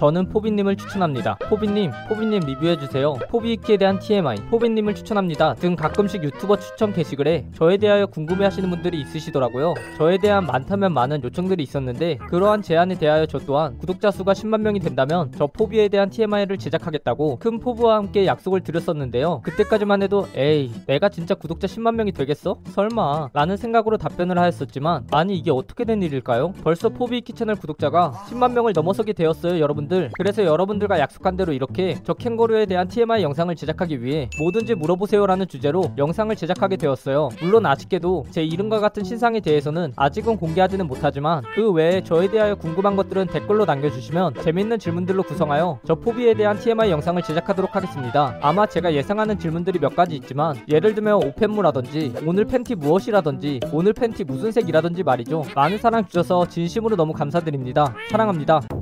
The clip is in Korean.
저는 포비님을 추천합니다. 포비님, 포비님 리뷰해주세요. 포비이키에 대한 TMI, 포비님을 추천합니다. 등 가끔씩 유튜버 추천 게시글에 저에 대하여 궁금해하시는 분들이 있으시더라고요. 저에 대한 많다면 많은 요청들이 있었는데 그러한 제안에 대하여 저 또한 구독자 수가 10만 명이 된다면 저 포비에 대한 TMI를 제작하겠다고 큰 포부와 함께 약속을 드렸었는데요. 그때까지만 해도 에이 내가 진짜 구독자 10만 명이 되겠어? 설마 라는 생각으로 답변을 하였었지만 아니 이게 어떻게 된 일일까요? 벌써 포비이키 채널 구독자가 10만 명을 넘어서게 되었어요 여러분들 그래서 여러분들과 약속한 대로 이렇게 저 캥거루에 대한 TMI 영상을 제작하기 위해 뭐든지 물어보세요 라는 주제로 영상을 제작하게 되었어요. 물론 아쉽게도 제 이름과 같은 신상에 대해서는 아직은 공개하지는 못하지만 그 외에 저에 대하여 궁금한 것들은 댓글로 남겨주시면 재밌는 질문들로 구성하여 저 포비에 대한 TMI 영상을 제작하도록 하겠습니다. 아마 제가 예상하는 질문들이 몇 가지 있지만 예를 들면 오펜무라든지 오늘 팬티 무엇이라든지 오늘 팬티 무슨 색이라든지 말이죠. 많은 사랑 주셔서 진심으로 너무 감사드립니다. 사랑합니다